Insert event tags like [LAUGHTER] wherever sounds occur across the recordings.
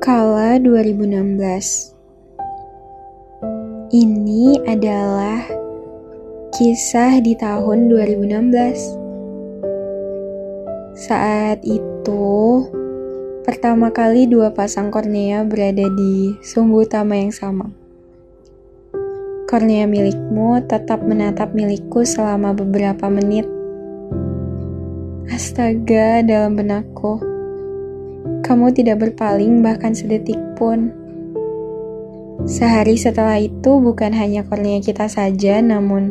Kala 2016 Ini adalah kisah di tahun 2016 Saat itu Pertama kali dua pasang kornea berada di sumbu utama yang sama. Kornea milikmu tetap menatap milikku selama beberapa menit. Astaga, dalam benakku. Kamu tidak berpaling bahkan sedetik pun. Sehari setelah itu bukan hanya kornea kita saja, namun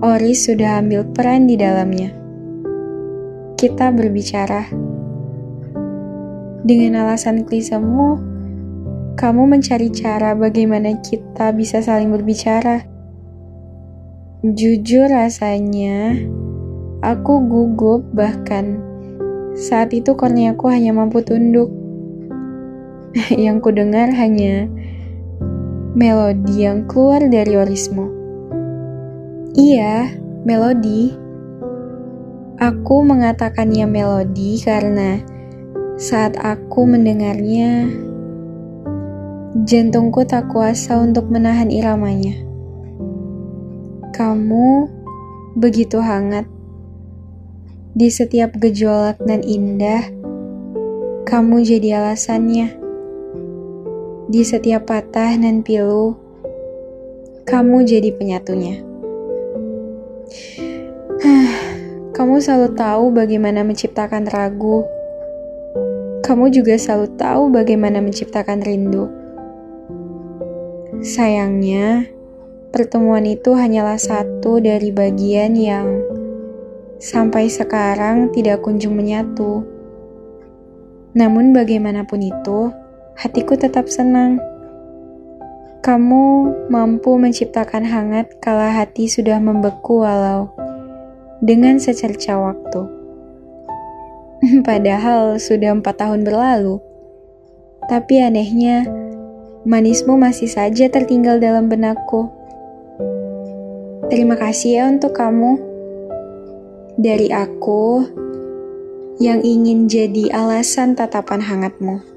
Oris sudah ambil peran di dalamnya. Kita berbicara. Dengan alasan klisemu, kamu mencari cara bagaimana kita bisa saling berbicara. Jujur rasanya, Aku gugup bahkan saat itu korneaku hanya mampu tunduk. [LAUGHS] yang ku dengar hanya melodi yang keluar dari orismu. Iya, melodi. Aku mengatakannya melodi karena saat aku mendengarnya, jantungku tak kuasa untuk menahan iramanya. Kamu begitu hangat di setiap gejolak dan indah, kamu jadi alasannya. Di setiap patah dan pilu, kamu jadi penyatunya. kamu selalu tahu bagaimana menciptakan ragu. Kamu juga selalu tahu bagaimana menciptakan rindu. Sayangnya, pertemuan itu hanyalah satu dari bagian yang sampai sekarang tidak kunjung menyatu. Namun bagaimanapun itu, hatiku tetap senang. Kamu mampu menciptakan hangat kala hati sudah membeku walau dengan secerca waktu. [LAUGHS] Padahal sudah empat tahun berlalu. Tapi anehnya, manismu masih saja tertinggal dalam benakku. Terima kasih ya untuk kamu dari aku yang ingin jadi alasan tatapan hangatmu.